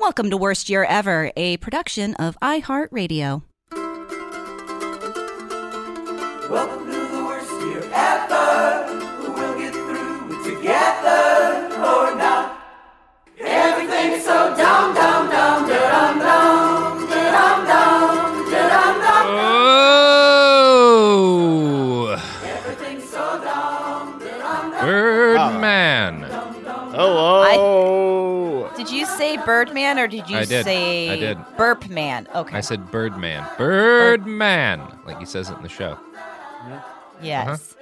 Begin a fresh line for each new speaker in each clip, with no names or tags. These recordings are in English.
Welcome to Worst Year Ever, a production of iHeartRadio.
Welcome
Birdman
or did you
I did.
say
I did.
Burpman? Okay.
I said Birdman. Birdman, like he says it in the show.
yes.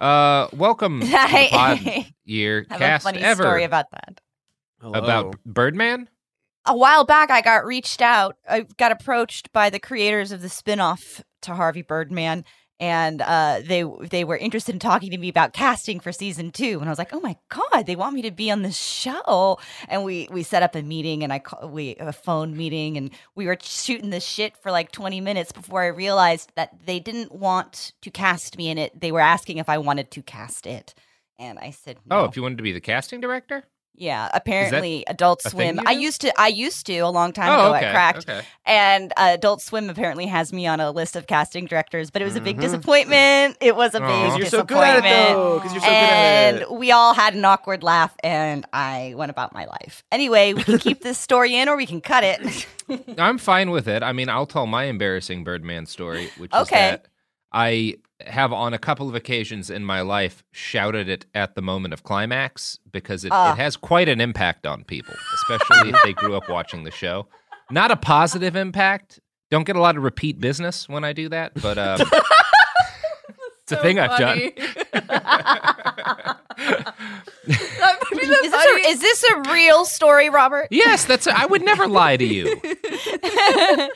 Uh, welcome to the
I-
pod year
I have
cast
a funny
ever
story about that. Hello.
about Birdman.
A while back, I got reached out. I got approached by the creators of the spinoff to Harvey Birdman, and uh, they they were interested in talking to me about casting for season two. And I was like, "Oh my god, they want me to be on this show!" And we we set up a meeting, and I call, we a phone meeting, and we were shooting this shit for like twenty minutes before I realized that they didn't want to cast me in it. They were asking if I wanted to cast it, and I said,
Oh, if you wanted to be the casting director.
Yeah, apparently Adult Swim. I used to I used to a long time
Oh,
ago
okay,
at Cracked.
okay.
And uh, Adult Swim apparently has me on a list of casting directors, but it was a big
Mhm.
disappointment. It was a big
Aw. 'Cause
you're so good at it,
disappointment.
you're so good
and
at it.
we all had an awkward laugh and I went about my life. Anyway, we can keep this story in or we can cut it.
I'm fine with it. I mean, I'll tell my embarrassing Birdman story, which is
Okay.
that I have on a couple of occasions in my life shouted it at the moment of climax because it,
Ah.
it has quite an impact on people, especially if they grew up watching the show. Not a positive impact. Don't get a lot of repeat business when I do that, but um, it's a thing I've done.
is, this a, is this a real story, Robert?
Yes, that's. I would never lie to you.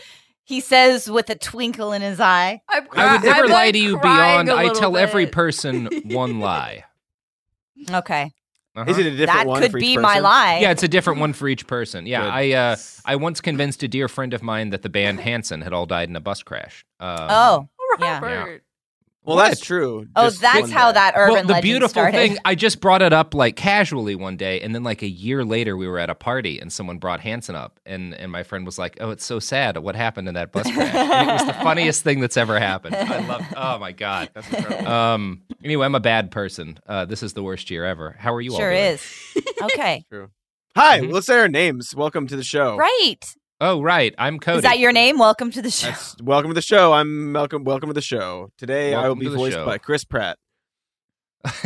he says with a twinkle in his eye.
I would never lie to you beyond. I tell every person one lie.
Okay.
Is it a different
That
one
could
for each
be my lie.
Yeah, it's a different one for each person. Yeah,
Good.
I uh, I once convinced a dear friend of mine that the band Hanson had all died in a bus crash. Um,
Oh, yeah.
yeah.
Well, that's true.
Oh,
Just
that's how
guy.
that urban
well, the beautiful
started.
thing, I just brought it up like casually one day, and then like a year later, we were at a party, and someone brought Hanson up, and and my friend was like, "Oh, it's so sad. What happened in that bus crash?" And it was the funniest thing that's ever happened. I love. Oh my god, that's incredible. Um. Anyway, I'm a bad person. Uh, this is the worst year ever. How are you all?
Sure
doing?
is. Okay.
True. Hi,
Mm-hmm.
let's say our names. Welcome to the show.
Right.
Oh, right. I'm Cody.
Is that your name? Welcome to the show.
That's- welcome to the show. I'm Malcolm. Welcome to the show. Today I will be voiced
show.
by Chris Pratt.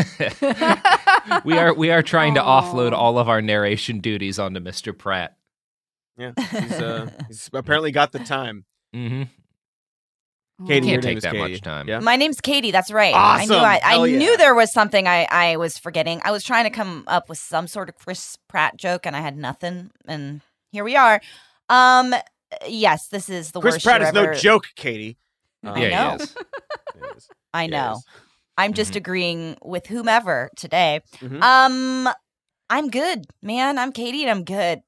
we are we are trying to offload all of our narration duties onto Mr. Pratt.
Yeah, he's, uh, he's apparently got the time.
Mm-hmm.
Katie, your
Can't
name
take
is
that
Katie.
much time.
Yeah.
My name's Katie. That's right. I knew
Awesome.
I, I
yeah.
knew there was something I, I was forgetting. I was trying to come up with some sort of Chris Pratt joke and I had nothing. And here we are. Um yes, this is the
Chris
worst
Pratt
year
is no joke, Katie.
I
Yeah, he
know.
is.
I know. I'm just
Mhm.
agreeing with whomever today.
Mhm.
Um I'm good, man. I'm Katie and I'm good.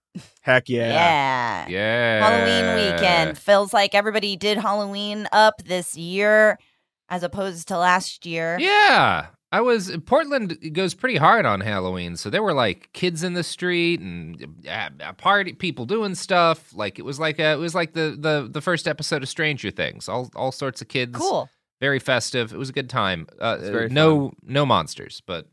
Heck yeah.
Yeah.
Yeah.
Halloween weekend. Feels like everybody did Halloween up this year as opposed to last year.
Yeah. I was Portland goes pretty hard on Halloween, so there were like kids in the street and uh, uh, party people doing stuff. Like it was like a, it was like the the the first episode of Stranger Things. All all sorts of kids.
Cool.
Very festive. It was a good time. Uh,
It's very
no no monsters, but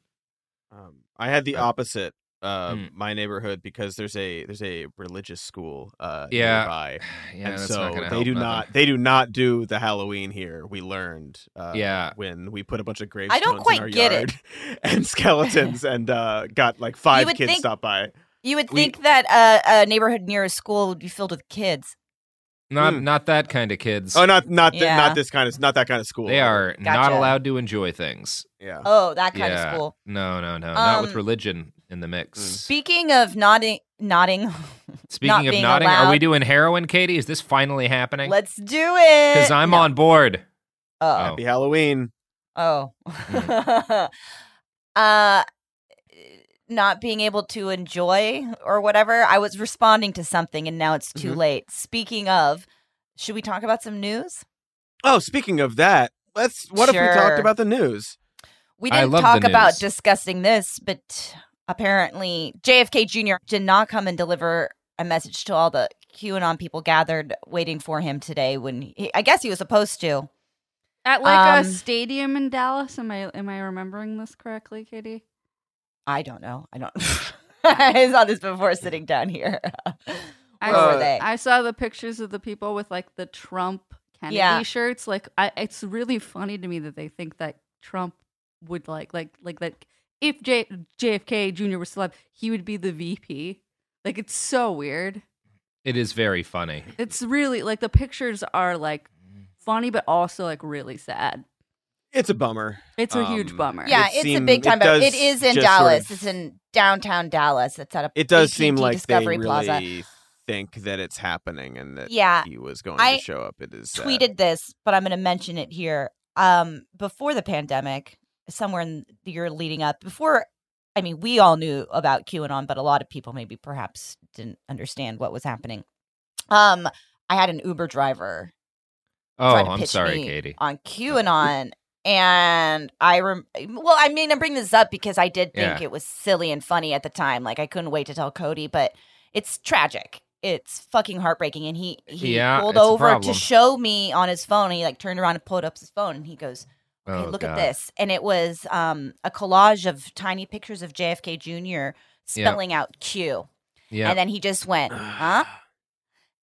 Um, I had the opposite. Uh,
Mm.
my neighborhood because there's a there's a religious school uh
Yeah.
nearby,
Yeah,
and so they do
nothing.
not they do not do the Halloween here. We learned, uh,
Yeah.
when we put a bunch of gravestones
don't quite
in our
get it.
yard and skeletons, and uh, got like five kids
think-
stop by.
You would
We-
think that uh, a neighborhood near a school would be filled with kids.
not
Mm.
not that kind of kids.
Oh, not not th-
Yeah.
not this kind of not that kind of school.
they are not allowed to enjoy things.
Yeah.
Oh, that kind
yeah.
of school.
No, no, no. not with
Um,
religion in the mix.
Speaking of nodding, nodding.
Speaking
not
of
being
nodding, are we doing heroin, Katie? Is this finally happening?
Let's do it.
Because I'm
No.
on board.
Oh.
Happy Halloween.
Oh.
Mm.
uh not being able to enjoy or whatever. I was responding to something and now it's too
Mhm.
late. Speaking of, should we talk about some news?
Oh, speaking of that, let's. What if we talked about the news?
We didn't talk about discussing this, but apparently JFK Jr. did not come and deliver a message to all the QAnon people gathered waiting for him today when he, I guess he was supposed to.
At like
Um,
a stadium in Dallas. Am I am I remembering this correctly, Katie?
I don't know. I don't. I saw this before sitting down here.
I,
Where were they?
I saw the pictures of the people with like the Trump Kennedy
Yeah.
shirts. Like, I, it's really funny to me that they think that Trump would like, like, like that. If J, JFK Jr. was still alive, he would be the VP. Like, it's so weird.
It is very funny.
It's really like the pictures are like funny, but also like really sad.
It's a bummer.
It's a huge
Um,
bummer.
Yeah,
It
it's a big time.
it
but
does
it is in
just sort
Dallas.
of-
it's in downtown Dallas. It's at a
It does
AT&T
seem like
Discovery
they
Plaza.
really think that it's happening and that
Yeah,
he was going
I
to show up. It is sad.
tweeted this, but I'm going to mention it here. Um, before the pandemic, somewhere in the year leading up, before, I mean, we all knew about QAnon, but a lot of people maybe perhaps didn't understand what was happening. Um, I had an Uber driver
Oh, I'm
pitch
sorry,
me
Katie.
on QAnon. And I rem- well, I mean, I bring this up because I did think
Yeah.
it was silly and funny at the time. Like I couldn't wait to tell Cody, but it's tragic. It's fucking heartbreaking. And he he
Yeah,
pulled over to show me on his phone. He like turned around and pulled up his phone, and he goes, "Okay,
Oh,
look
God.
at this." And it was um a collage of tiny pictures of JFK Jr. spelling out Q.
Yeah.
And then he just went, "Huh?"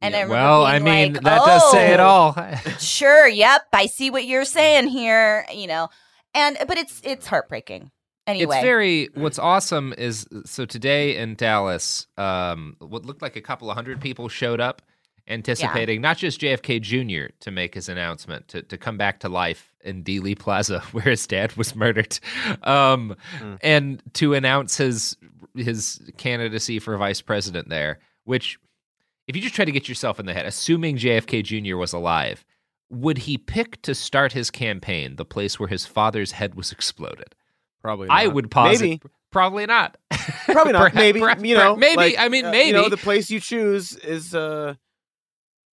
And I remember
well, I mean,
like,
that does say it
"Oh."
all.
sure yep i see what you're saying here you know and but it's it's heartbreaking anyway
It's very. What's awesome is so today in Dallas, um, what looked like a couple of hundred people showed up, anticipating not just JFK Jr. to make his announcement to to come back to life in Dealey Plaza where his dad was murdered, um, and to announce his his candidacy for vice president there. Which, if you just try to get yourself in the head, assuming JFK Jr. was alive. Would he pick to start his campaign the place where his father's head was exploded?
Probably.
I
not.
would posit
Maybe.
probably not.
Probably not.
Perhaps-
maybe.
perhaps-
you know.
maybe.
like,
I mean,
uh,
maybe.
You know, the place you choose is, uh,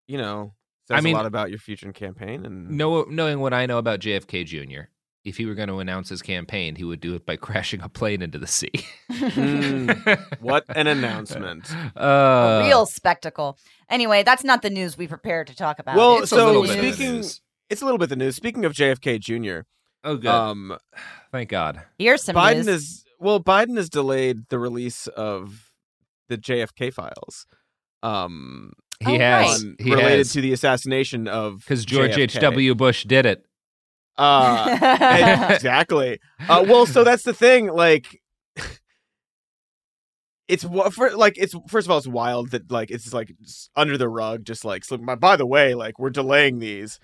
you know, says
I mean-
a lot about your future campaign. And
know, knowing what I know about JFK Jr., if he were going to announce his campaign, he would do it by crashing a plane into the sea.
Mm, what an announcement!
Uh,
a real spectacle anyway that's not the news we prepared to talk about
Well,
It's
so
little bit of
speaking,
news.
it's a little bit the news. Speaking of JFK Jr.,
Oh, good.
um,
Thank God.
here's some
Biden
news.
is well. Biden has delayed the release of the JFK files. Um,
He
Oh,
has.
on-
He
related
has.
to the assassination of
Because George H.W. Bush did it.
Uh, exactly. Uh, well, so that's the thing. Like, it's wa- for like it's first of all, it's wild that like it's just, like under the rug, just like slip. By, by the way, like we're delaying these.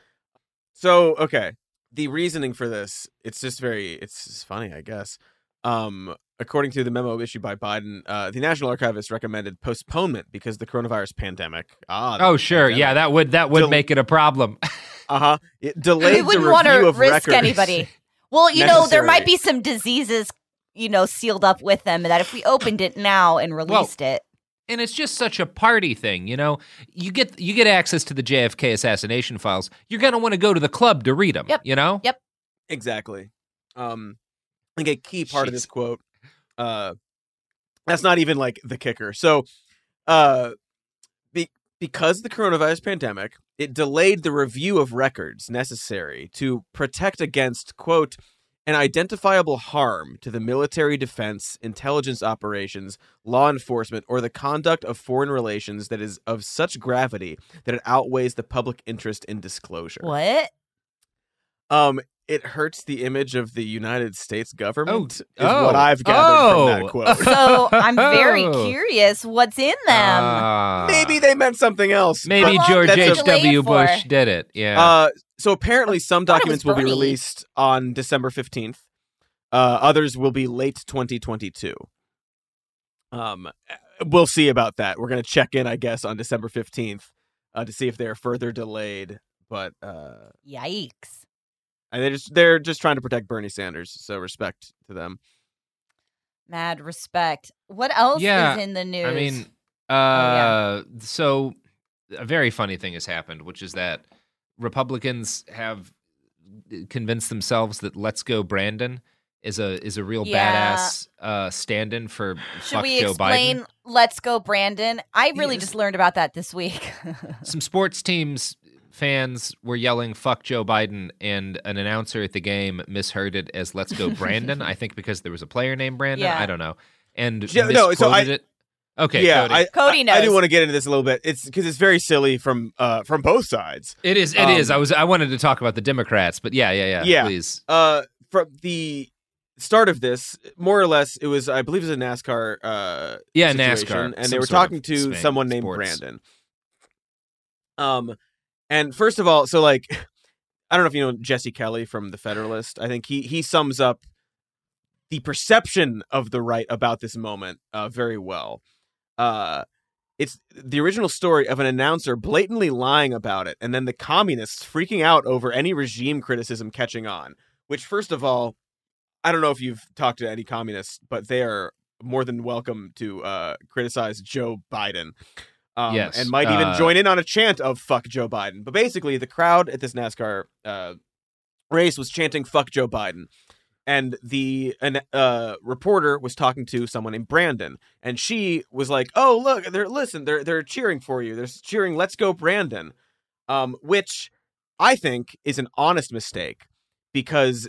So okay, the reasoning for this, it's just very, it's just funny, I guess. Um, according to the memo issued by Biden, uh, the National Archivist recommended postponement because the coronavirus pandemic. Ah, the
Oh, sure.
pandemic.
Yeah, that would that would
Del-
make it a problem.
Uh huh. It delayed
we
the
wouldn't
review
want to
of
risk
records.
anybody well you know there might be some diseases you know, sealed up with them. And that if we opened it now and released it,
and it's just such a party thing, you know. You get you get access to the JFK assassination files. You're gonna want to go to the club to read them.
Yep.
You know.
Yep.
Exactly. Um, I think a key part of this quote, uh, that's not even like the kicker. So, uh, be- because the coronavirus pandemic, it delayed the review of records necessary to protect against quote an identifiable harm to the military defense, intelligence operations, law enforcement, or the conduct of foreign relations that is of such gravity that it outweighs the public interest in disclosure.
what?
Um, it hurts the image of the United States government. is
oh,
what I've gathered
oh.
from that quote.
So I'm very
Oh.
curious what's in them.
Ah.
Maybe they meant something else.
Maybe George
that's a-
H. W.
delayed for?
Bush did it. Yeah.
Uh, so apparently, some
thought it was
documents will be released on December fifteenth. Uh, others will be late 2022. Um, we'll see about that. We're gonna check in, I guess, on December fifteenth uh, to see if they are further delayed. But uh,
Yikes.
And they just they're just trying to protect Bernie Sanders, so respect to them.
Mad respect. What else
yeah.
is in the news?
I mean, uh,
yeah.
so a very funny thing has happened, which is that Republicans have convinced themselves that "Let's Go Brandon" is a is a real
Yeah.
badass uh, stand-in for
should
fuck
we
Joe
explain
Biden.
Let's Go Brandon? I really
Yes.
just learned about that this week.
Some sports teams fans were yelling "fuck Joe Biden," and an announcer at the game misheard it as "Let's go Brandon." I think because there was a player named Brandon.
Yeah.
I don't know, and
Yeah, no, so I-
misquoted it. Okay,
yeah,
Cody.
I,
Cody
I, I do want to get into this a little bit. It's because it's very silly from uh from both sides.
It is. It is.
Um,
I was. I wanted to talk about the Democrats, but yeah, yeah, yeah.
Yeah.
Please.
Uh, from the start of this, more or less, it was I believe it was a NASCAR. Uh,
Yeah,
situation,
NASCAR,
and
some
they were talking to
swing,
someone named
sports.
Brandon. Um, and first of all, so like, I don't know if you know Jesse Kelly from the Federalist. I think he he sums up the perception of the right about this moment uh, very well. Uh, it's the original story of an announcer blatantly lying about it, and then the communists freaking out over any regime criticism catching on. Which, first of all, I don't know if you've talked to any communists, but they are more than welcome to uh, criticize Joe Biden. Um,
Yes,
and might even
uh,
join in on a chant of "fuck Joe Biden." But basically, the crowd at this NASCAR uh, race was chanting "fuck Joe Biden," and the an, uh, reporter was talking to someone named Brandon, and she was like, "Oh, look, they're listen, they're they're cheering for you. They're cheering, let's go, Brandon," um, which I think is an honest mistake because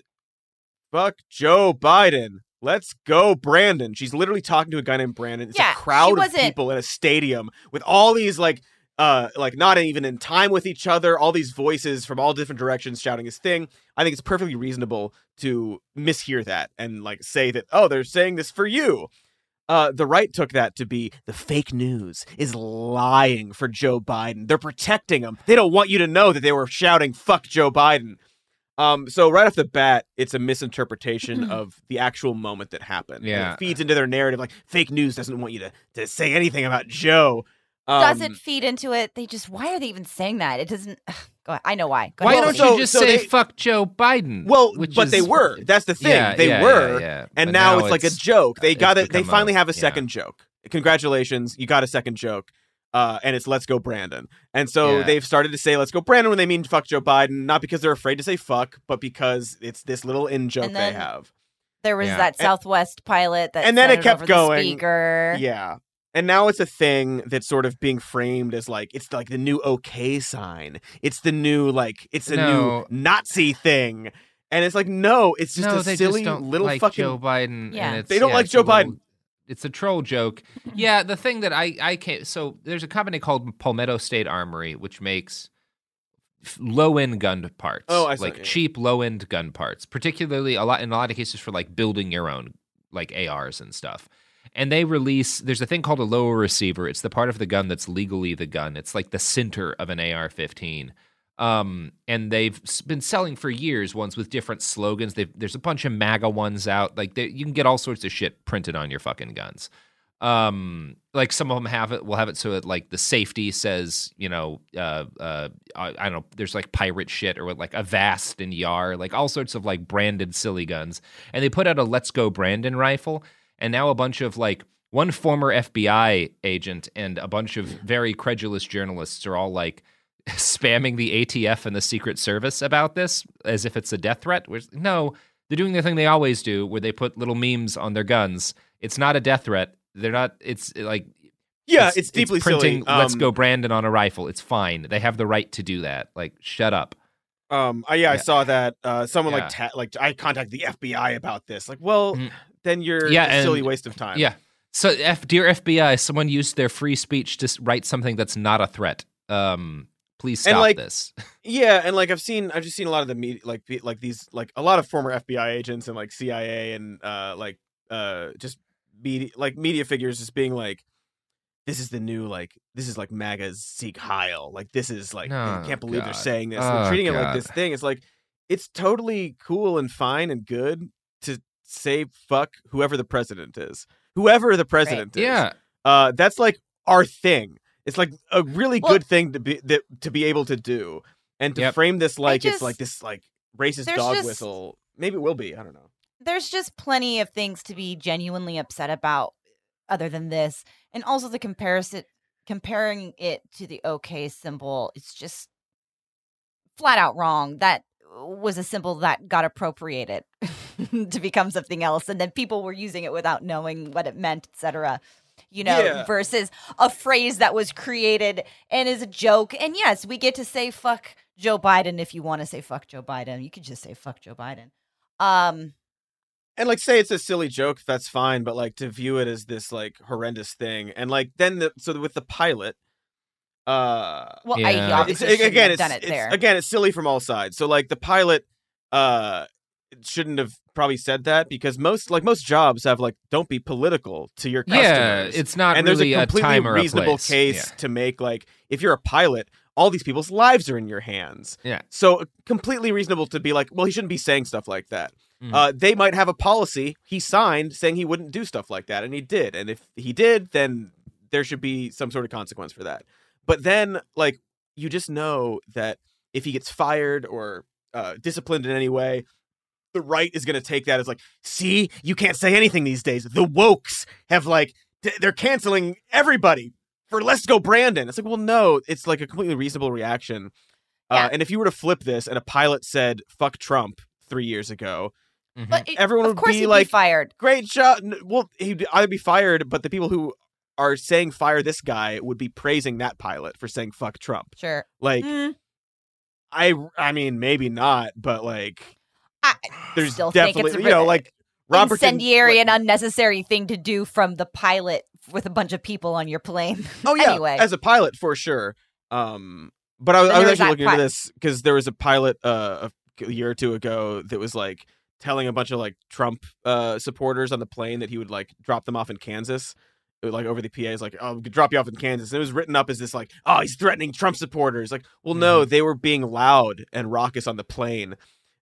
fuck Joe Biden. Let's go, Brandon. She's literally talking to a guy named Brandon. It's
Yeah,
a crowd of people in a stadium with all these like uh like not even in time with each other, all these voices from all different directions shouting his thing. I think it's perfectly reasonable to mishear that and like say that, oh, they're saying this for you. Uh, the right took that to be the fake news is lying for Joe Biden. They're protecting him. They don't want you to know that they were shouting "fuck Joe Biden." Um, so right off the bat, it's a misinterpretation of the actual moment that happened.
Yeah.
it feeds into their narrative like fake news doesn't want you to to say anything about Joe.
Does
Um,
it feed into it? They just why are they even saying that? It doesn't. Go ahead. I know why. Go
Why
ahead,
don't
Cody.
you just
so
say
they-
"fuck Joe Biden"?
Well,
which
but they were. That's the thing.
Yeah,
they
yeah,
were,
yeah, yeah.
and now,
now
it's like a joke. They got it. They finally
a-
have a
yeah.
second joke. Congratulations, you got a second joke. Uh, and it's let's go Brandon. And so
Yeah.
they've started to say let's go Brandon when they mean fuck Joe Biden, not because they're afraid to say fuck, but because it's this little in joke
And
they have.
there was
Yeah.
that Southwest pilot that
and then it kept going.
speaker.
Yeah. And now it's a thing that's sort of being framed as like it's like the new okay sign. It's the new like it's a
No.
new Nazi thing. And it's like no, it's just
no,
a silly
just don't
little
like
fucking
Joe Biden.
Yeah.
and it's,
They don't
yeah,
like Joe
a little-
Biden.
It's a troll joke. Yeah, the thing that I I can't. So there's a company called Palmetto State Armory, which makes low end gun parts.
Oh, I see,
like
yeah.
cheap low end gun parts, particularly a lot in a lot of cases for like building your own like ARs and stuff. And they release there's a thing called a lower receiver. It's the part of the gun that's legally the gun. It's like the center of an AR-15. Um, and they've been selling for years ones with different slogans. They've, there's a bunch of MAGA ones out. Like they, you can get all sorts of shit printed on your fucking guns. Um, like some of them have it, We'll have it so it like the safety says, you know, uh, uh, I, I don't know, there's like pirate shit or like Avast and Yar, like all sorts of like branded silly guns. And they put out a Let's Go Brandon rifle, and now a bunch of like one former FBI agent and a bunch of very credulous journalists are all like spamming the ATF and the Secret Service about this as if it's a death threat. Whereas, no, they're doing the thing they always do, where they put little memes on their guns. It's not a death threat. They're not. It's like
Yeah, it's deeply
printing.
silly.
Let's
Um,
go, Brandon, on a rifle. It's fine. They have the right to do that. Like, shut up.
Um, uh, yeah, I saw that. Uh, someone
Yeah.
like ta- like I contacted the FBI about this. Like, well, then you're
Mm. Yeah,
a silly
and-
waste of time.
Yeah. So, F, dear FBI, someone used their free speech to write something that's not a threat. Um, please stop
and like
this.
yeah, and like I've seen, I've just seen a lot of the media, like like these, like a lot of former FBI agents and like CIA and uh like uh just media, like media figures, just being like, this is the new like this is like MAGA's Sieg Heil. Like this is like I
Oh,
can't believe they're saying this.
Oh,
they're treating it like this thing. It's like it's totally cool and fine and good to say fuck whoever the president is. Whoever the president is.
Yeah.
Uh that's like our thing. It's like a really
Well-
good thing to be that, to be able to do. And to
Yep.
frame this like
just-
it's like this like racist dog
just-
whistle. Maybe it will be. I don't know.
there's just plenty of things to be genuinely upset about other than this and also the comparison comparing it to the okay symbol it's just flat out wrong that was a symbol that got appropriated to become something else and then people were using it without knowing what it meant etc you know
Yeah.
versus a phrase that was created and is a joke and yes we get to say fuck joe biden if you want to say fuck joe biden you could just say fuck joe biden um
and like say it's a silly joke that's fine but like to view it as this like horrendous thing and like then the so with the pilot uh
Well, I-
Yeah.
it's,
obviously shouldn't
again
have
it's,
done it
it's-
there.
again it's silly from all sides so like the pilot uh shouldn't have probably said that because most like most jobs have like don't be political to your customers
Yeah, it's not
and
really
there's a
a
completely
a
reasonable
place.
case
Yeah.
to make like if you're a pilot all these people's lives are in your hands
Yeah.
so completely reasonable to be like well he shouldn't be saying stuff like that
Mhm.
uh, they might have a policy he signed saying he wouldn't do stuff like that, and he did. And if he did, then there should be some sort of consequence for that. But then, like, you just know that if he gets fired or uh, disciplined in any way, the right is going to take that as like, see, you can't say anything these days. The wokes have like th- they're canceling everybody for let's go Brandon. It's like, well, no, it's like a completely reasonable reaction. Uh, and if you were to flip this and a pilot said "fuck Trump" three years ago,
But it-
everyone
of
would
course
be
he'd
like,
fired.
"Great job!" Well, he'd either be fired, but the people who are saying "fire this guy" would be praising that pilot for saying "fuck Trump."
Sure.
Like,
Mm,
I, I mean, maybe not, but like, there's
still think
definitely,
it's a
you know, like Robert.
incendiary and unnecessary thing to do from the pilot with a bunch of people on your plane.
Oh yeah,
anyway,
as a pilot for sure. Um, but I was, I was
was
actually looking into this because there was a pilot uh, a year or two ago that was like telling a bunch of like Trump uh, supporters on the plane that he would like drop them off in Kansas. It would, like over the PA is like, oh, we could drop you off in Kansas. And it was written up as this like, oh, he's threatening Trump supporters. Like, well, no, they were being loud and raucous on the plane.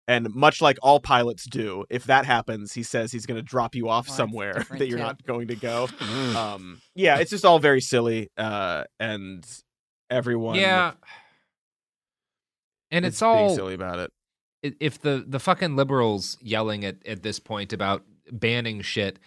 And much like all pilots do, if that happens, he says he's going to drop you off
Well,
somewhere that you're
too.
not going to go. um, yeah, it's just all very silly, uh, and everyone,
Yeah. And
is
it's
being
all
silly about it.
if the the fucking liberals yelling at at this point about banning shit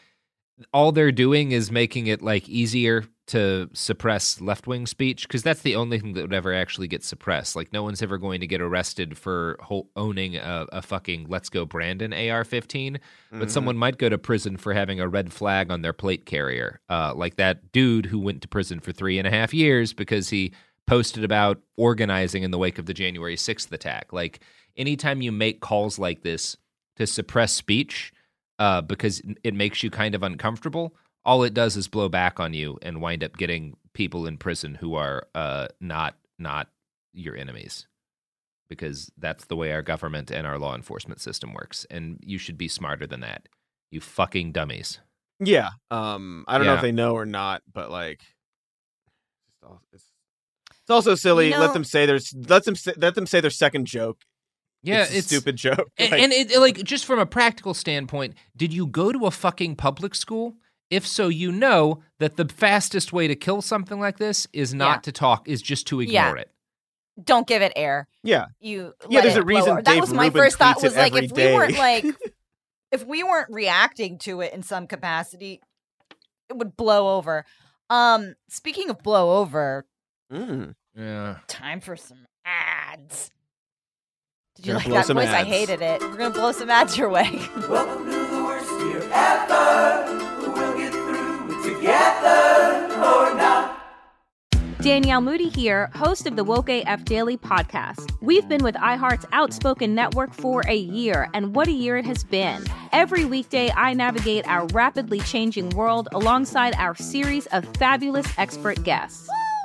all they're doing is making it like easier to suppress left-wing speech because that's the only thing that would ever actually get suppressed like no one's ever going to get arrested for ho- owning a, a fucking let's go brandon ar-15 but
Mhm.
someone might go to prison for having a red flag on their plate carrier uh, like that dude who went to prison for three and a half years because he posted about organizing in the wake of the January 6th attack. Like anytime you make calls like this to suppress speech uh, because it makes you kind of uncomfortable, all it does is blow back on you and wind up getting people in prison who are uh, not not your enemies. Because that's the way our government and our law enforcement system works, and you should be smarter than that. You fucking dummies.
Yeah. Um, I don't know if they know or not, but like, it's, all, it's, it's also silly.
You
let them say there's let them say, let them say their second joke.
Yeah,
it's, a
it's-
stupid joke.
And,
Like,
and it, like just from a practical standpoint, did you go to a fucking public school? If so, you know that the fastest way to kill something like this is not
Yeah.
to talk, is just to ignore
Yeah.
it.
Don't give it air.
Yeah.
You
Yeah, there's
it
a reason
blow. That was my
Rubin
first thought was like
every
if we weren't like if we weren't reacting to it in some capacity, it would blow over. Um speaking of blow over,
Mm.
Yeah.
time for some ads. Did you
Gonna
like
blow
that
some
voice? I hated it. We're gonna blow some ads your way.
Welcome to the worst year ever. We'll get through it together or not.
Danielle Moody here, host of the Woke AF Daily podcast. We've been with iHeart's Outspoken Network for a year, and what a year it has been. Every weekday, I navigate our rapidly changing world alongside our series of fabulous expert guests.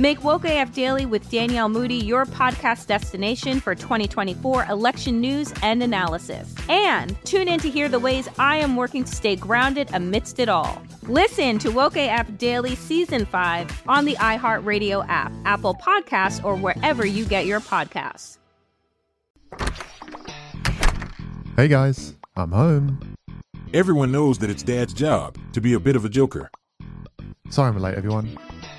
Make Woke AF Daily with Danielle Moody your podcast destination for 2024 election news and analysis. And tune in to hear the ways I am working to stay grounded amidst it all. Listen to Woke AF Daily Season 5 on the iHeartRadio app, Apple Podcasts, or wherever you get your podcasts.
Hey guys, I'm home.
Everyone knows that it's Dad's job to be a bit of a joker.
Sorry I'm late, everyone.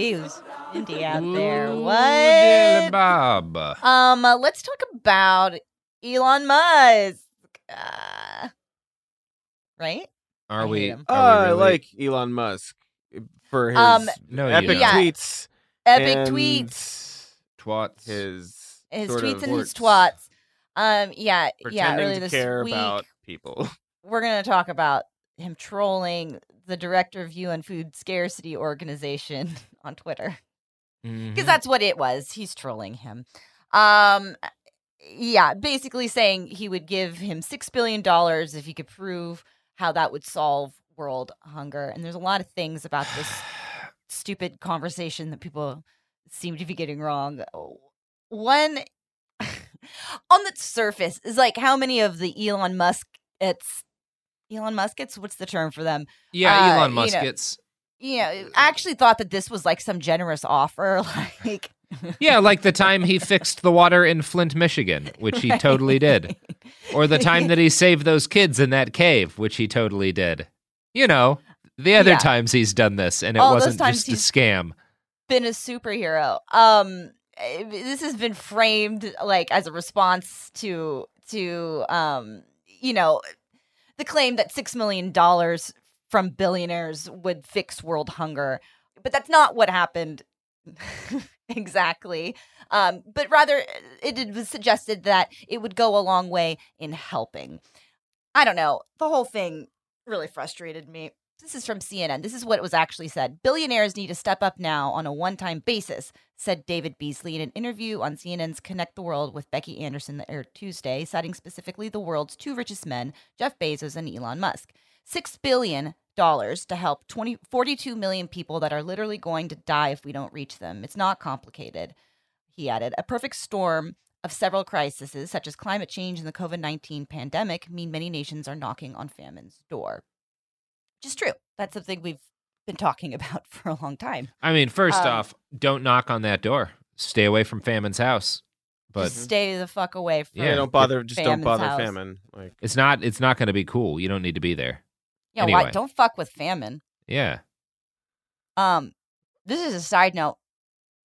Ooh, wee, indie out there. What?
Bob.
Um, uh, let's talk about Elon Musk. Uh, right?
Are we? Are we
Oh, I
really?
like Elon Musk for his
Um,
No,
epic.
Yeah.
tweets.
Epic
and
tweets.
Twats.
His
His
sort
tweets
of
and his twats. Um, yeah, yeah.
Pretending
Earlier
to
this
care
week,
about people.
we're gonna talk about him trolling the director of UN Food Scarcity Organization on Twitter because
Mhm.
that's what it was. He's trolling him. Um, yeah, basically saying he would give him six billion dollars if he could prove how that would solve world hunger. And there's a lot of things about this stupid conversation that people seem to be getting wrong. One on the surface is like how many of the Elon Musk it's Elon Muskets, what's the term for them?
Yeah,
Uh,
Elon
you
Musk
know,
gets.
You know, I actually thought that this was like some generous offer. Like,
Yeah, like the time he fixed the water in Flint, Michigan, which he totally did. Or the time that he saved those kids in that cave, which he totally did. You know, the other
Yeah.
times he's done this and it
All
wasn't just a scam.
been a superhero. Um, eh, this has been framed like as a response to to um you know the claim that six million dollars from billionaires would fix world hunger, but that's not what happened exactly. Um, but rather, eh, it, was suggested that it would go a long way in helping. I don't know. The whole thing really frustrated me. This is from CNN. This is what was actually said. Billionaires need to step up now on a one time basis, said David Beasley in an interview on CNN's Connect the World with Becky Anderson that aired Tuesday, citing specifically the world's two richest men, Jeff Bezos and Elon Musk. $6 billion to help 20, 42 million people that are literally going to die if we don't reach them. It's not complicated, he added. A perfect storm of several crises, such as climate change and the COVID 19 pandemic, mean many nations are knocking on famine's door. Which is true. That's something we've been talking about for a long time.
I mean, first
Um,
off, don't knock on that door. Stay away from famine's house. But
Just stay the fuck away from
Yeah,
don't bother. Just don't bother
house.
famine. Like
it's not it's not going to be cool. You don't need to be there.
Yeah,
anyway,
why? Don't fuck with famine.
Yeah.
Um, this is a side note.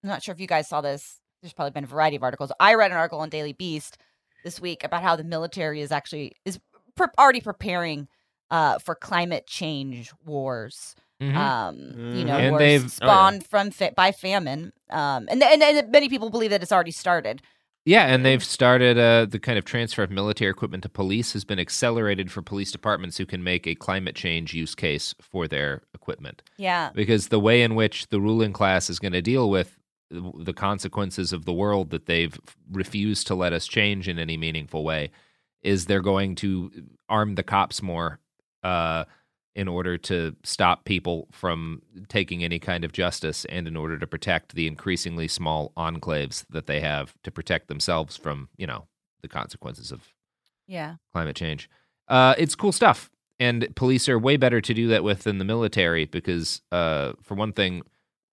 I'm not sure if you guys saw this. There's probably been a variety of articles. I read an article on Daily Beast this week about how the military is actually is pre- already preparing uh, for climate change wars.
Mhm.
Um, you know,
And
wars
they've- oh, yeah.
spawned from fa- by famine. Um, and, and and many people believe that it's already started.
Yeah, and they've started uh, the kind of transfer of military equipment to police has been accelerated for police departments who can make a climate change use case for their equipment.
Yeah.
Because the way in which the ruling class is going to deal with the consequences of the world that they've refused to let us change in any meaningful way is they're going to arm the cops more uh, in order to stop people from taking any kind of justice and in order to protect the increasingly small enclaves that they have to protect themselves from, you know, the consequences of
Yeah.
climate change. Uh, it's cool stuff. And police are way better to do that with than the military because, uh, for one thing,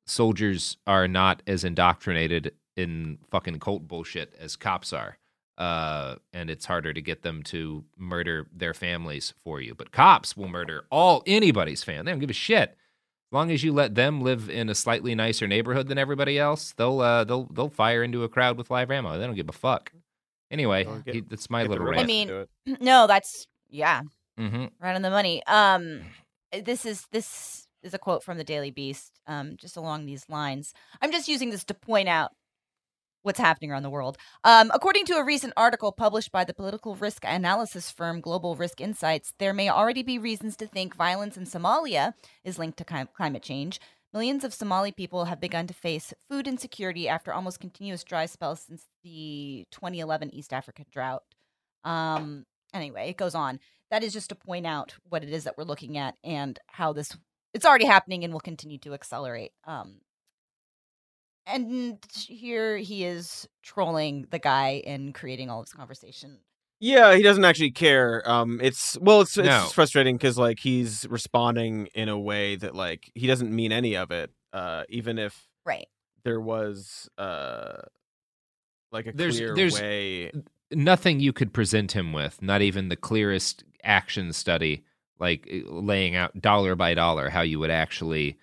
soldiers are not as indoctrinated in fucking cult bullshit as cops are. Uh, and it's harder to get them to murder their families for you. But cops will murder all anybody's fan. They don't give a shit. As long as you let them live in a slightly nicer neighborhood than everybody else, they'll uh, they'll they'll fire into a crowd with live ammo. They don't give a fuck. Anyway, he, that's my little rant.
I mean, no, that's yeah,
mm-hmm.
right on the money. Um, this is this is a quote from the Daily Beast, um, just along these lines. I'm just using this to point out what's happening around the world. Um, according to a recent article published by the political risk analysis firm Global Risk Insights, there may already be reasons to think violence in Somalia is linked to clim- climate change. Millions of Somali people have begun to face food insecurity after almost continuous dry spells since the 2011 East Africa drought. Um, anyway, it goes on. That is just to point out what it is that we're looking at and how this it's already happening and will continue to accelerate. Um, and here he is trolling the guy and creating all this conversation.
Yeah, he doesn't actually care. Um, it's well, it's it's
No.
just frustrating because like he's responding in a way that like he doesn't mean any of it. Uh, even if
Right.
there was uh, like a
There's
clear
there's
way.
nothing you could present him with, not even the clearest action study, like uh, laying out dollar by dollar how you would actually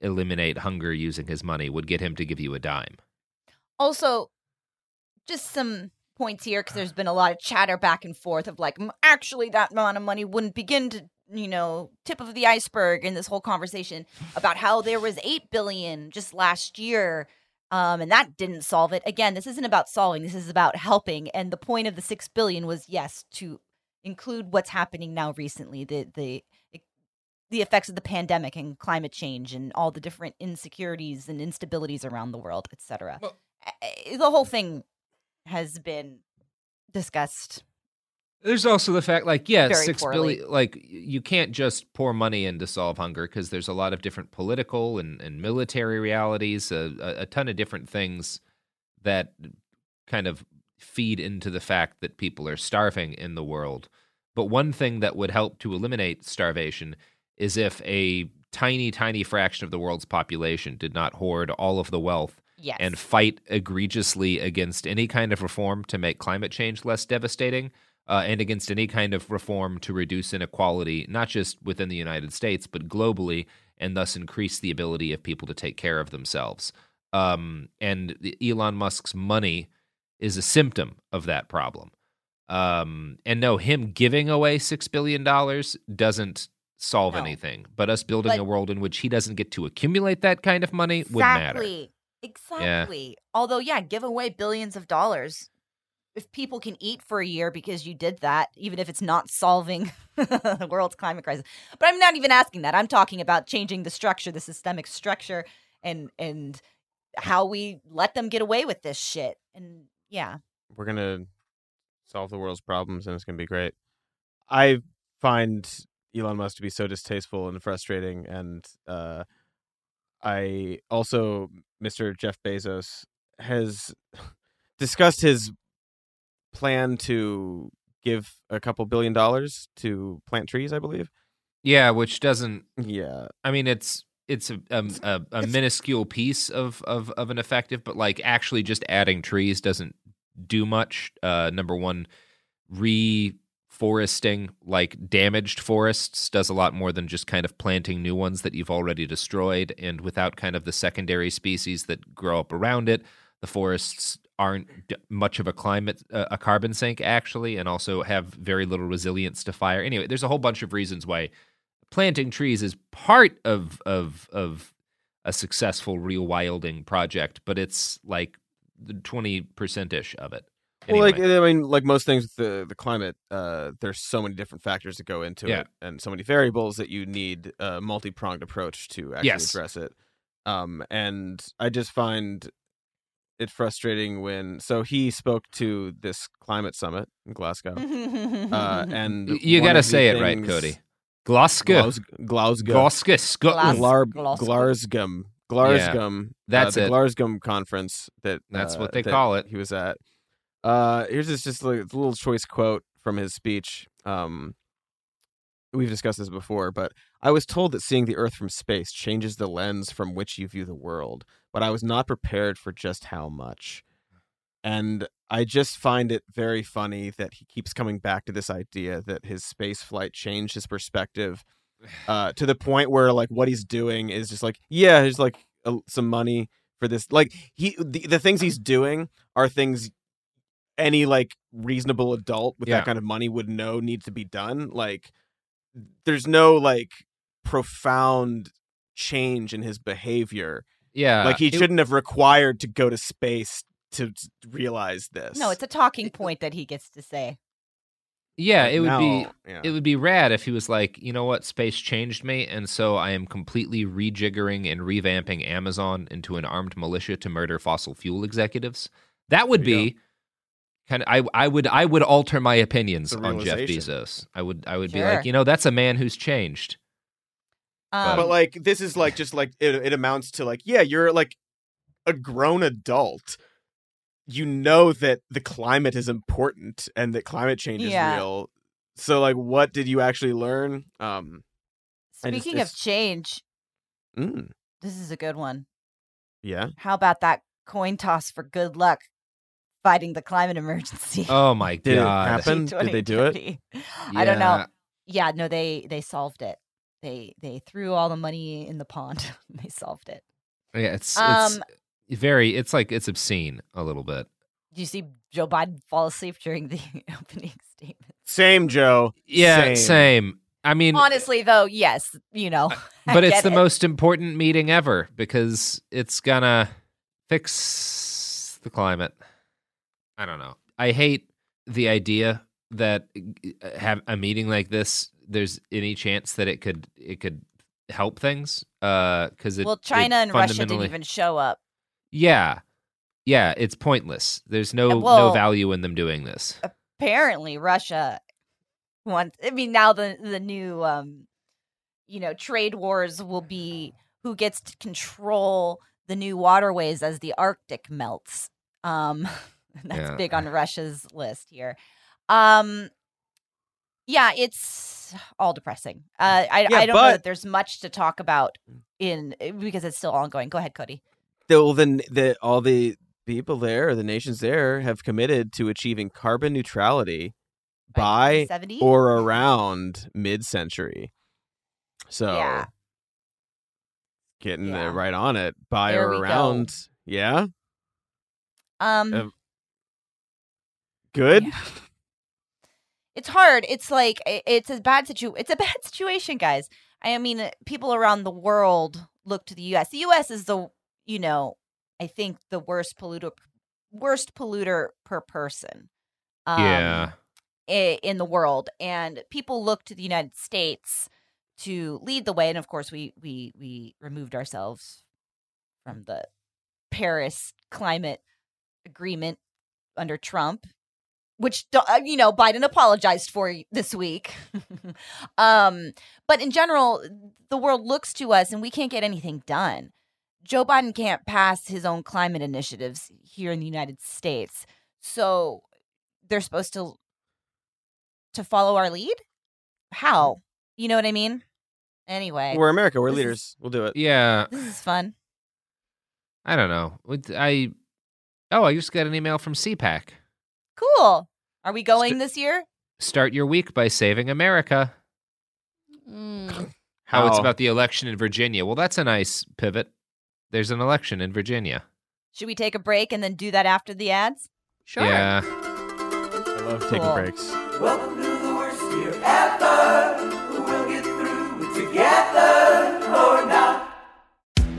eliminate hunger using his money, would get him to give you a dime.
Also, just some points here because there's been a lot of chatter back and forth of like, "Mm, actually, that amount of money wouldn't begin to, you know, tip of the iceberg in this whole conversation about how there was eight billion just last year. Um, and that didn't solve it. Again, this isn't about solving. This is about helping. And the point of the six billion was yes to include what's happening now recently, the the the effects of the pandemic and climate change and all the different insecurities and instabilities around the world, etc. The whole thing has been discussed.
There's also the fact, like, yeah, six
poorly.
billion. Like, you can't just pour money in to solve hunger because there's a lot of different political and, and military realities, a, a, a ton of different things that kind of feed into the fact that people are starving in the world. But one thing that would help to eliminate starvation is if a tiny, tiny fraction of the world's population did not hoard all of the wealth
Yes.
and fight egregiously against any kind of reform to make climate change less devastating uh, and against any kind of reform to reduce inequality, not just within the United States, but globally, and thus increase the ability of people to take care of themselves. Um, and Elon Musk's money is a symptom of that problem. Um, and no, him giving away six billion dollars doesn't solve
No.
anything. But us building
But-
a world in which he doesn't get to accumulate that kind of money would matter.
Exactly. Exactly. Although, yeah, give away billions of dollars. If people can eat for a year because you did that, even if it's not solving the world's climate crisis. But I'm not even asking that. I'm talking about changing the structure, the systemic structure, and and how we let them get away with this shit. And yeah.
We're gonna solve the world's problems, and it's gonna be great. I find Elon Musk to be so distasteful and frustrating, and uh, I also, Mr. Jeff Bezos, has discussed his plan to give a couple billion dollars to plant trees. I believe.
Yeah, which doesn't.
Yeah,
I mean it's it's a a, a, a minuscule piece of, of of an effective, but like actually just adding trees doesn't do much. Uh, number one, reforesting like damaged forests does a lot more than just kind of planting new ones that you've already destroyed, and without kind of the secondary species that grow up around it, the forests aren't much of a climate uh, a carbon sink actually and also have very little resilience to fire. Anyway there's a whole bunch of reasons why planting trees is part of of of a successful rewilding project but it's like the 20% ish of it
Well, like I mean, like most things with the the climate, uh, there's so many different factors that go into
Yeah.
it, and so many variables that you need a multi pronged approach to actually
Yes.
address it. Um, and I just find it frustrating when so he spoke to this climate summit in Glasgow, uh, and
you gotta
of the
say it right, Cody. Glasgow.
Glas- Glasgow,
Glasgow, Scotland.
Glar-
Glasgow.
Glasgow,
Yeah,
Glasgow.
that's
uh, the
it.
Glasgow conference that
That's
uh,
what they
that
call it.
He was at. Uh, here's this just like a little choice quote from his speech. Um, we've discussed this before, but I was told that seeing the Earth from space changes the lens from which you view the world, but I was not prepared for just how much. And I just find it very funny that he keeps coming back to this idea that his space flight changed his perspective uh, to the point where like what he's doing is just like, yeah, there's like a, some money for this. Like he, the, the things he's doing are things any like reasonable adult with
Yeah.
that kind of money would know needs to be done. Like there's no like profound change in his behavior.
Yeah,
like he
it-
shouldn't have required to go to space to realize this.
No, it's a talking point that he gets to say.
Yeah, it would be
yeah.
it would be rad if he was like, you know what, space changed me, and so I am completely rejiggering and revamping Amazon into an armed militia to murder fossil fuel executives. That would
There you
be kind of I I would I would alter my opinions on Jeff. Bezos. I would I would be like, you know, that's a man who's changed.
Um,
but like this is like just like it, it amounts to like yeah you're like a grown adult you know that the climate is important and that climate change is
Yeah.
real so like what did you actually learn um I just-
Speaking of change,
mm,
this is a good one.
yeah
How about that coin toss for good luck fighting the climate emergency?
Oh my god!
did it happen did they do it
2020. I don't know.
Yeah.
Yeah, no, they they solved it. They they threw all the money in the pond. they solved it.
Yeah, it's
Um,
it's very it's like it's obscene a little bit.
Do you see Joe Biden fall asleep during the opening statement?
same joe
Yeah,
same,
same. I mean,
Honestly, though, yes, you know,
but it's the
it.
most important meeting ever because it's gonna fix the climate. I don't know. I hate the idea that uh, have a meeting like this. There's any chance that it could it could help things? Uh, because it
Well,
it
China and Russia didn't even show up.
Yeah, yeah. It's pointless. There's no no value in them doing this.
Apparently, Russia wants. I mean, now the the new, um, you know, trade wars will be who gets to control the new waterways as the Arctic melts. Um, that's
Yeah.
big on Russia's list here. Um, yeah, it's all depressing. Uh, I
Yeah,
I don't know that there's much to talk about in because it's still ongoing. Go ahead, Cody.
well then the all the people there the nations there have committed to achieving carbon neutrality by
2070?
or around mid-century so
Yeah.
getting
Yeah.
right on it by
There
or
we go.
around Yeah.
Um,
Good.
it's hard. It's like it's a bad situ. It's a bad situation, guys. I mean, uh, people around the world look to the U.S. The U.S. is the you know, I think the worst polluter, worst polluter per person. Um,
Yeah.
in the world, and people look to the United States to lead the way. And of course, we we we removed ourselves from the Paris climate agreement under Trump, which uh, you know Biden apologized for this week. um, but in general, the world looks to us, and we can't get anything done. Joe Biden can't pass his own climate initiatives here in the United States, so they're supposed to to follow our lead. How? You know what I mean? Anyway,
We're America. We're
this is-
leaders. We'll do it.
Yeah.
This is fun.
I don't know. I oh, I just got an email from CPAC.
Cool. Are we going this year?
Start your week by saving America.
Mm.
How it's about the election in Virginia. Well, that's a nice pivot. There's an election in Virginia.
Should we take a break and then do that after the ads? Sure.
Yeah.
I love taking breaks.
Welcome to the worst year ever. We'll get through it together or not.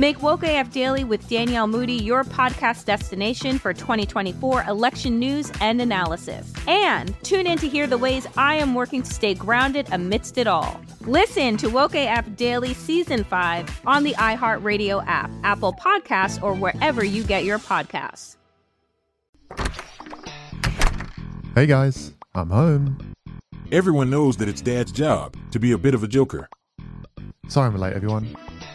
Make Woke AF Daily with Danielle Moody your podcast destination for 2024 election news and analysis. And tune in to hear the ways I am working to stay grounded amidst it all. Listen to Woke AF Daily Season 5 on the iHeartRadio app, Apple Podcasts, or wherever you get your podcasts.
Hey guys, I'm home.
Everyone knows that it's Dad's job to be a bit of a joker.
Sorry I'm late, everyone.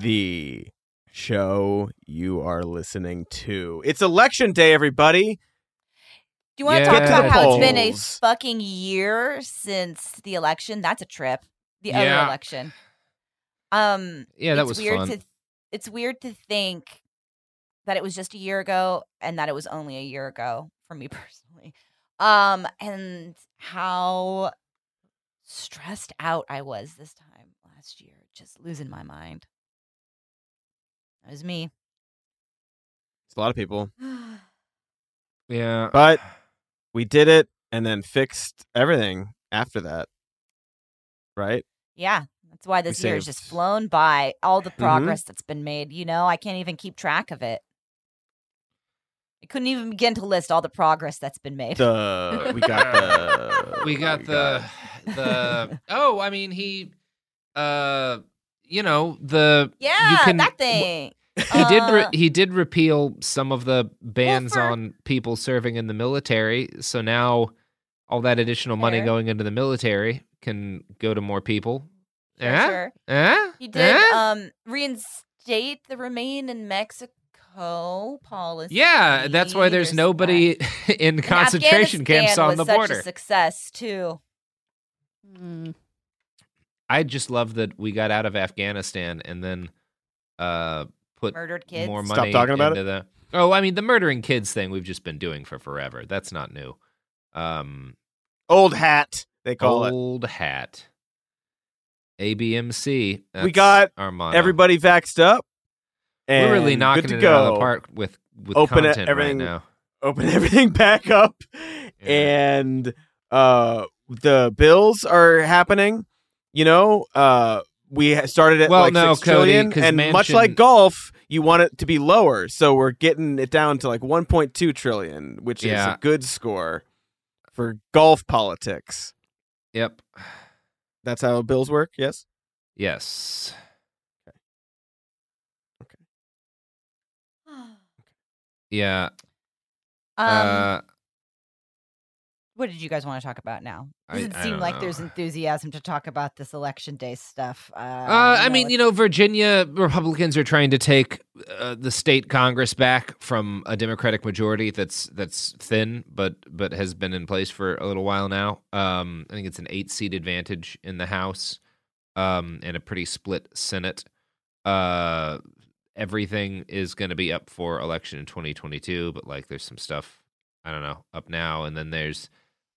the show you are listening to. It's election day, everybody.
Do you want to talk
Get to
about
the
how it's been a fucking year since the election? That's a trip. The other election. Um
Yeah, that
it's
was
weird
fun.
to it's weird to think that it was just a year ago and that it was only a year ago for me personally. Um, and how stressed out I was this time last year, just losing my mind. That was me.
It's a lot of people.
Yeah.
But we did it and then fixed everything after that. Right?
Yeah, that's why this year has just flown by. All the
Mhm.
progress that's been made, you know, I can't even keep track of it. I couldn't even begin to list all the progress that's been made.
The we got the
we got the the oh i mean he uh you know the yeah you
yeah,
can-
that thing.
he did re-
Uh,
he did repeal some of the bans
for-
on people serving in the military so now all that additional money
Fair.
going into the military can go to more people
Sure,
Eh?
sure.
Eh?
He did
Eh?
um reinstate the remain in Mexico policy.
yeah that's why there's
There's
nobody in concentration camps
Afghanistan
on
was
the
such
border
A success too.
I just love that we got out of Afghanistan and then uh put
Murdered kids.
more
Stop
money
talking about
into the Oh, I mean the murdering kids thing we've just been doing for forever. That's not new. Um
old hat, they call it.
old hat. ABMC.
we got
our motto.
everybody vaxxed up. And
We're really knocking
good to
it
go.
out of the park with with
open
content
everything,
right now.
Open everything back up, and uh, the bills are happening. You know, uh, we started at
Well,
like
no,
six trillion,
Cody, 'cause
and much like golf, you want it to be lower. So we're getting it down to like 1.2 trillion, which is a good score for golf politics.
Yep.
That's how bills work. Yes.
Yes. Okay. Okay. Yeah.
Um,
uh
what did you guys want to talk about now?
I-
Doesn't
I
seem like
know.
there's enthusiasm to talk about this election day stuff. Uh,
Uh, I mean, you know, Virginia Republicans are trying to take uh, the state Congress back from a Democratic majority that's that's thin, but but has been in place for a little while now. Um, I think it's an eight seat advantage in the House, um, and a pretty split Senate. Uh, everything is going to be up for election in 2022, but like, there's some stuff I don't know up now, and then there's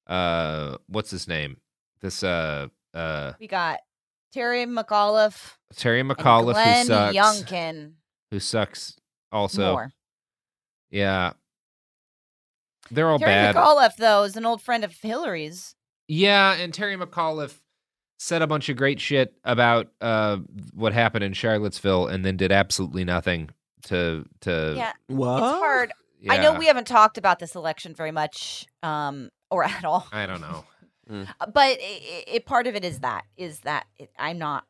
uh, what's his name? This uh uh
we got Terry McAuliffe,
Terry
and
McAuliffe
Glenn
who sucks.
Youngkin.
Who sucks also.
More.
Yeah. They're all
Terry
bad.
McAuliffe, though, is an old friend of Hillary's.
Yeah, and Terry McAuliffe said a bunch of great shit about uh what happened in Charlottesville and then did absolutely nothing to to
Yeah,
What?
it's hard. I know we haven't talked about this election very much, um, or at all.
I don't know.
Uh, but it, it, part of it is that is that it, I'm not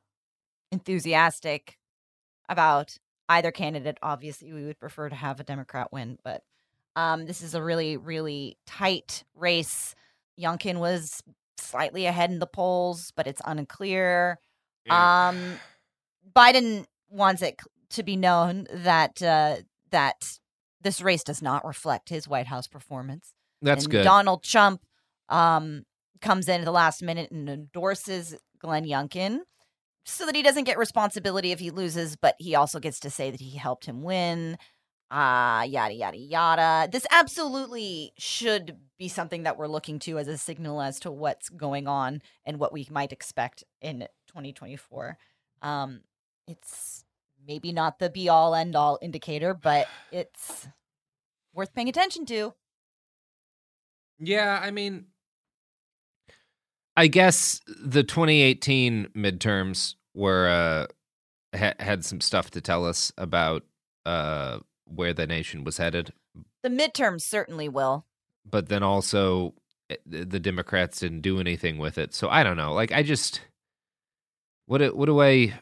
enthusiastic about either candidate. Obviously, we would prefer to have a Democrat win, but um, this is a really, really tight race. Youngkin was slightly ahead in the polls, but it's unclear. Um, Biden wants it to be known that uh, that this race does not reflect his White House performance.
That's good.
Donald Trump um, comes in at the last minute and endorses Glenn Youngkin so that he doesn't get responsibility if he loses, but he also gets to say that he helped him win. Uh, yada, yada, yada. This absolutely should be something that we're looking to as a signal as to what's going on and what we might expect in 2024. Um, it's maybe not the be all end all indicator, but it's worth paying attention to.
Yeah, I mean, I guess the 2018 midterms were uh, ha- had some stuff to tell us about uh, where the nation was headed,
The midterms certainly will.
but then also eh, the the Democrats didn't do anything with it. So I don't know. Like I just what do, what do I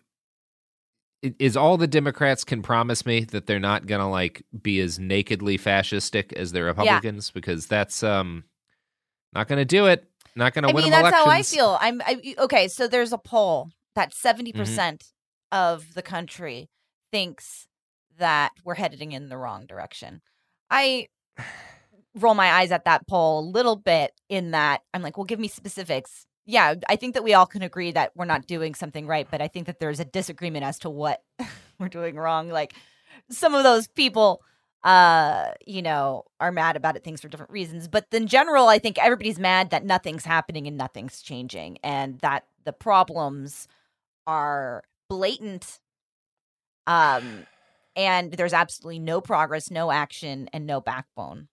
i- is all the Democrats can promise me that they're not gonna like be as nakedly fascistic as the Republicans because that's um not gonna do it. Not gonna
I
win
mean,
them
that's how I feel. I'm I, okay. So there's a poll that 70%
Mm-hmm.
percent of the country thinks that we're heading in the wrong direction. I roll my eyes at that poll a little bit in that I'm like, well, give me specifics. Yeah, I think that we all can agree that we're not doing something right, but I think that there's a disagreement as to what we're doing wrong. Like some of those people uh, you know, are mad about it, things for different reasons. But in general, I think everybody's mad that nothing's happening and nothing's changing, and that the problems are blatant. Um, and there's absolutely no progress, no action, and no backbone.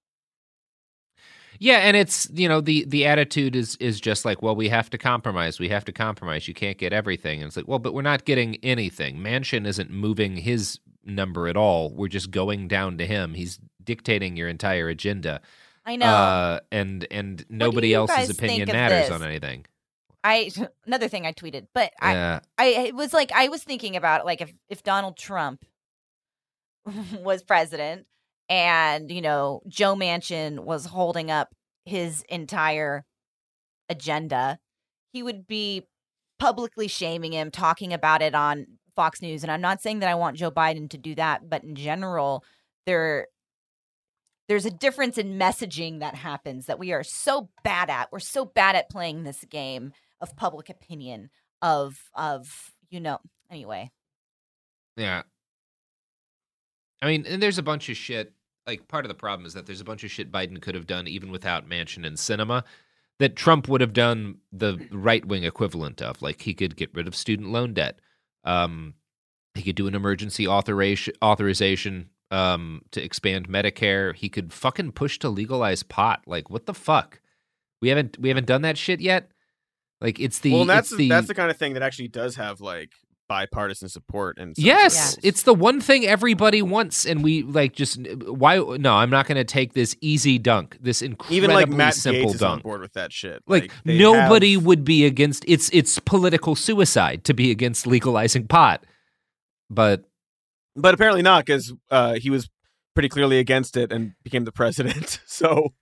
Yeah, and it's you know the the attitude is is just like, well, we have to compromise. We have to compromise. You can't get everything. And it's like, well, but we're not getting anything. Manchin isn't moving his number at all. We're just going down to him. He's dictating your entire agenda.
I know.
Uh, and and nobody else's opinion matters on anything.
I another thing I tweeted, but
Yeah.
I I it was like I was thinking about like if if Donald Trump was president and you know Joe Manchin was holding up his entire agenda, he would be publicly shaming him, talking about it on Fox News. And I'm not saying that I want Joe Biden to do that, but in general, there there's a difference in messaging that happens that we are so bad at. We're so bad at playing this game of public opinion of of you know anyway.
Yeah. I mean, and there's a bunch of shit. Like, part of the problem is that there's a bunch of shit Biden could have done even without Manchin and Sinema that Trump would have done the right wing equivalent of. Like, he could get rid of student loan debt. Um, he could do an emergency authorization authorization um, to expand Medicare. He could fucking push to legalize pot. Like, what the fuck? We haven't we haven't done that shit yet. Like, it's the
well, that's
it's the
that's the kind of thing that actually does have like bipartisan support and
Yes,
circles.
it's the one thing everybody wants, and we like just why? No, I'm not going to take this easy dunk, this incredibly
even like Matt
simple
Gaetz is on
dunk.
board with that shit.
Like,
they
nobody
have-
would be against. It's it's political suicide to be against legalizing pot, but
but apparently not because uh, he was pretty clearly against it and became the president. so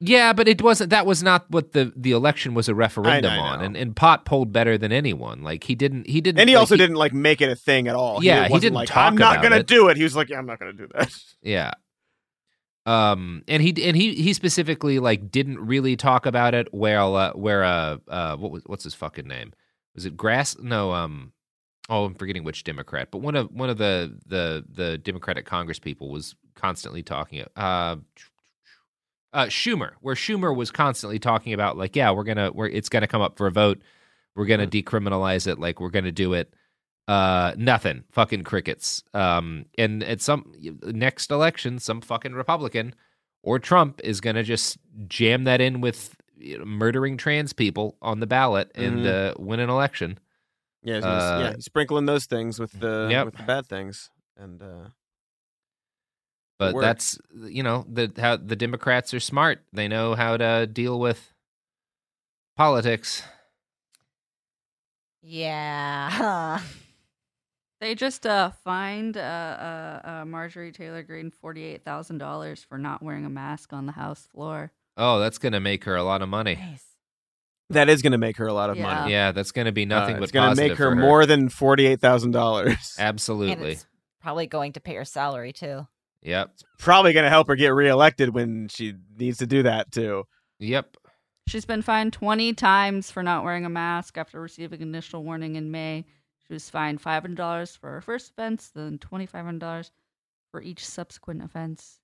yeah, but it wasn't. That was not what the the election was a referendum
I know.
on, and and pot polled better than anyone. Like he didn't. He didn't.
and he
like,
also didn't like make it a thing at all.
Yeah, he
wasn't
didn't
like, I'm not gonna
it."
do it. He was like, yeah, I'm not gonna do that.
Yeah. Um, and he and he he specifically like didn't really talk about it. Where uh, where uh uh what was what's his fucking name? Was it Grass? No, um, oh, I'm forgetting which Democrat, but one of one of the the the Democratic Congress people was constantly talking. Uh, uh, Schumer, where Schumer was constantly talking about like, yeah, we're gonna we're it's gonna come up for a vote. We're gonna decriminalize it. Like we're gonna do it. Uh, nothing. Fucking crickets. Um, and at some next election, some fucking Republican or Trump is gonna just jam that in with you know, murdering trans people on the ballot and
Mhm.
uh, win an election.
Yeah,
Uh,
yeah, sprinkling those things with the
Yep.
with the bad things, and uh,
But
works.
that's you know the how the Democrats are smart. They know how to deal with politics.
Yeah.
They just uh, fined uh, uh, uh, Marjorie Taylor Greene forty eight thousand dollars for not wearing a mask on the House floor.
Oh, that's gonna make her a lot of money.
that is going to make her a lot of
Yeah.
money.
Yeah, that's gonna be nothing
Uh,
but
it's gonna
positive
make her,
her.
more than forty eight thousand dollars.
And
Absolutely.
it's probably going to pay her salary too.
Yep.
Probably going to help her get reelected when she needs to do that too.
Yep.
She's been fined 20 times for not wearing a mask after receiving initial warning in May. She was fined $500 for her first offense, then $2,500 for each subsequent offense.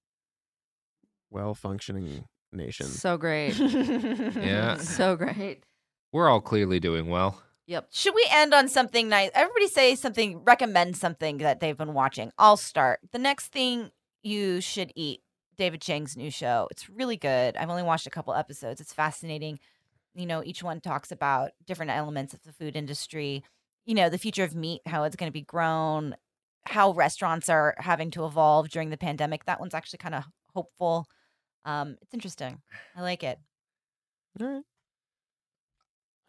Well functioning nation.
So great.
Yeah.
So great.
We're all clearly doing well.
Yep.
Should we end on something nice? Everybody say something, recommend something that they've been watching. I'll start. The next thing you should eat, David Chang's new show. It's really good. I've only watched a couple episodes. It's fascinating. You know, each one talks about different elements of the food industry, you know, the future of meat, how it's going to be grown, how restaurants are having to evolve during the pandemic. That one's actually kind of hopeful. Um, it's interesting. I like it.
All right.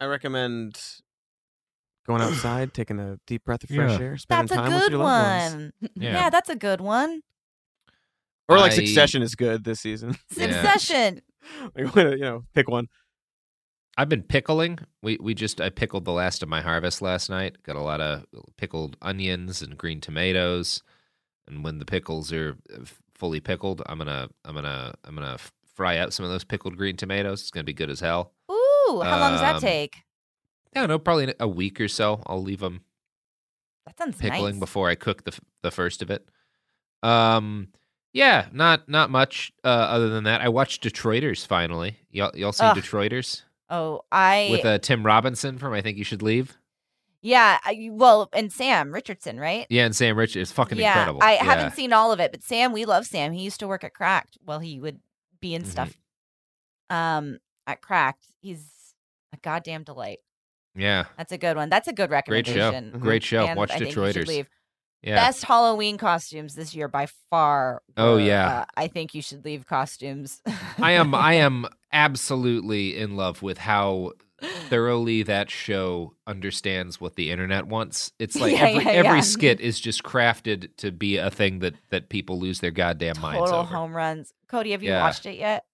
I recommend going outside, taking a deep breath of fresh
Yeah.
air, spending
That's a
time with your loved ones.
Yeah.
yeah, that's a good one.
Or like
I-
Succession is good this season.
Succession.
like, you know, pick one.
I've been pickling. We we just I pickled the last of my harvest last night. Got a lot of pickled onions and green tomatoes. And when the pickles are uh, fully pickled, I'm gonna I'm gonna I'm gonna fry out some of those pickled green tomatoes. It's gonna be good as hell.
Ooh, how long does that
Um,
take?
I don't know, probably a week or so. I'll leave them
That sounds
pickling
nice.
before I cook the the first of it. Um, Yeah, not not much uh, other than that. I watched Detroiters finally. Y'all, y'all seen
Ugh.
Detroiters
Oh, I
with uh, Tim Robinson from I Think You Should Leave?
yeah. I, well, and Sam Richardson, right?
Yeah, and Sam Rich is fucking
yeah,
incredible.
I
yeah.
haven't seen all of it, but Sam, we love Sam. He used to work at Cracked. Well, he would be in stuff
Mm-hmm.
um at Cracked. He's a goddamn delight.
Yeah,
That's a good one. That's a good recommendation.
Great show.
recommendation.
Great show.
And
Watch
I think you should
Detroiters.
Leave.
yeah.
Best Halloween costumes this year by far.
Oh,
were,
yeah.
uh, I think you should leave costumes.
I am I am absolutely in love with how thoroughly that show understands what the internet wants. It's like
Yeah,
every
yeah,
every
yeah.
skit is just crafted to be a thing that that people lose their goddamn minds
Total
over.
home runs. Cody, have you
Yeah.
watched it yet?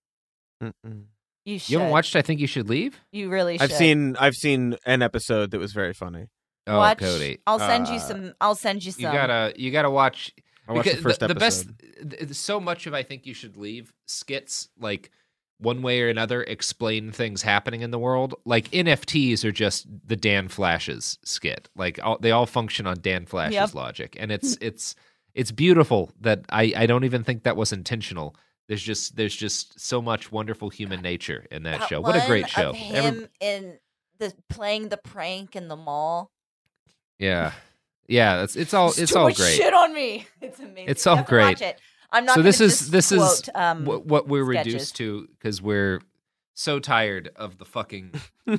Mm-mm.
You should.
You haven't watched I think you should leave?
You really should.
I've seen I've seen an episode that was very funny.
Oh,
Watch.
Cody.
I'll send you
Uh,
some. I'll send you some.
You gotta you gotta watch
I watched the
because
first
the, best
episode.
th- so much of I think you should leave skits like one way or another explain things happening in the world. Like NFTs are just the Dan Flashes skit. Like all, they all function on Dan Flash's
Yep.
logic, and it's it's it's beautiful that I I don't even think that was intentional. There's just there's just so much wonderful human nature in that,
That
show. What a
one
great
of
show!
him
Every-
in the playing the prank in the mall.
Yeah, yeah. That's it's all it's all great.
Shit on me. It's amazing.
It's
You
all
have watch
great.
it. I'm not.
so this is
just
this is
um,
what, what we're
sketches.
reduced to because we're so tired of the fucking.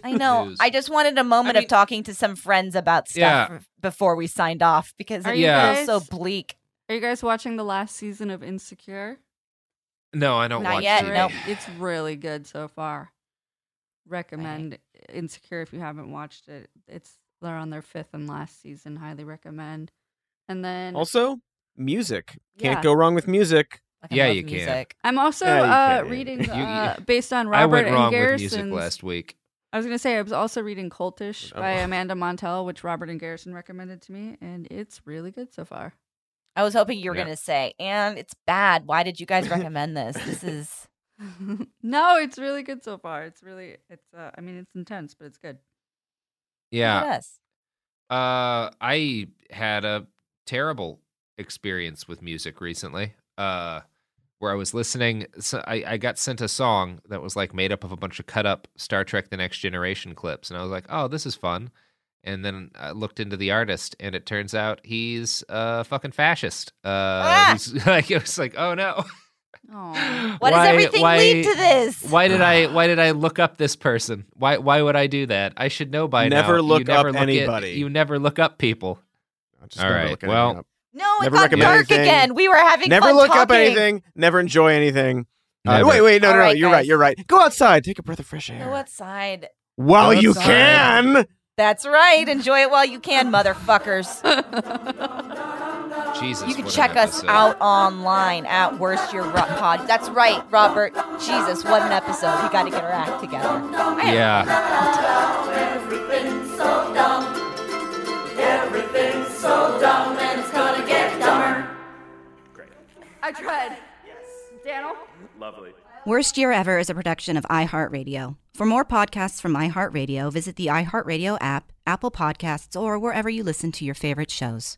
I know.
news.
I just wanted a moment of talking to some friends about stuff
Yeah.
before we signed off because
Are
it
Yeah.
feels so bleak.
Are you guys watching the last season of Insecure?
No, I don't
Not
watch
yet,
TV.
nope.
It's really good so far. Recommend Insecure if you haven't watched it. It's they're on their fifth and last season. Highly recommend. And then
Also, music. Can't
Yeah.
go wrong with music.
Fucking
Yeah,
love
you can.
music.
I'm also
Yeah, you
uh,
can.
reading
You- you-
uh, based on
I
Robert
went
and
wrong with music last week.
I was gonna say I was also reading Cultish by
Oh.
Amanda Montell, which Robert and Garrison recommended to me, and it's really good so far.
I was hoping you were
Yeah.
going to say, and it's bad. Why did you guys recommend this? This is.
no, it's really good so far. It's really it's uh, I mean it's intense, but it's good.
Yeah.
Yes.
Uh, I had a terrible experience with music recently. Uh, where I was listening, so I, I got sent a song that was like made up of a bunch of cut up Star Trek: The Next Generation clips, and I was like, "Oh, this is fun." And then I looked into the artist, and it turns out he's a fucking fascist. Uh,
Ah!
he's like, it was like, "Oh no."
Oh,
Why does everything
why-
lead to this?
Why did I why did I look up this person? Why why would I do that? I should know by now.
Never
You
look
never
up
at-
anybody.
you never look up people.
Just
All
look
well,
up.
No, it
Never
got
recommend
dark
anything.
again. We were having
Never
fun
look up anything. Never enjoy anything. Uh, wait, wait, no,
All
no, no.
right,
You're
guys.
right. You're right. Go outside. Take a breath of fresh air.
Go outside.
While
Go
you
outside.
can.
That's right. Enjoy it while you can, motherfuckers.
Jesus,
You can check us out online at Worst Your Ru- Pod. That's right, Robert. Jesus, what an episode. We got to get our act together.
Yeah.
Everything's so dumb. Everything's so dumb, and it's gonna get dumber.
I tried. Yes. Daniel?
Lovely.
Worst Year Ever is a production of iHeartRadio. For more podcasts from iHeartRadio, visit the iHeartRadio app, Apple Podcasts, or wherever you listen to your favorite shows.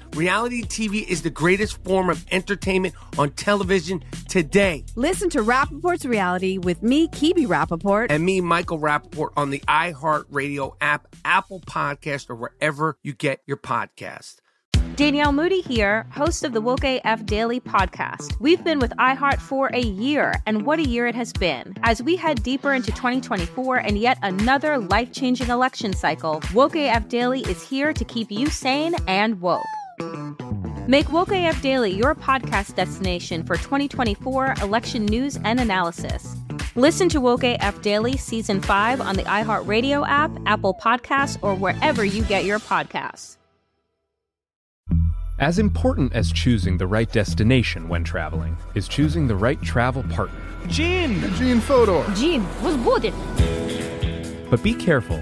Reality TV is the greatest form of entertainment on television today.
Listen to Rapaport's Reality with me, Kebe Rapaport.
And me, Michael Rapaport, on the iHeartRadio app, Apple Podcast, or wherever you get your podcast.
Danielle Moody here, host of the Woke AF Daily podcast. We've been with iHeart for a year, and what a year it has been. As we head deeper into 2024 and yet another life changing election cycle, Woke AF Daily is here to keep you sane and woke. Make Woke AF Daily your podcast destination for 2024 election news and analysis. Listen to Woke AF Daily Season 5 on the iHeartRadio app, Apple Podcasts, or wherever you get your podcasts.
As important as choosing the right destination when traveling is choosing the right travel partner.
Gene! Gene Fodor!
Gene, was good!
But be careful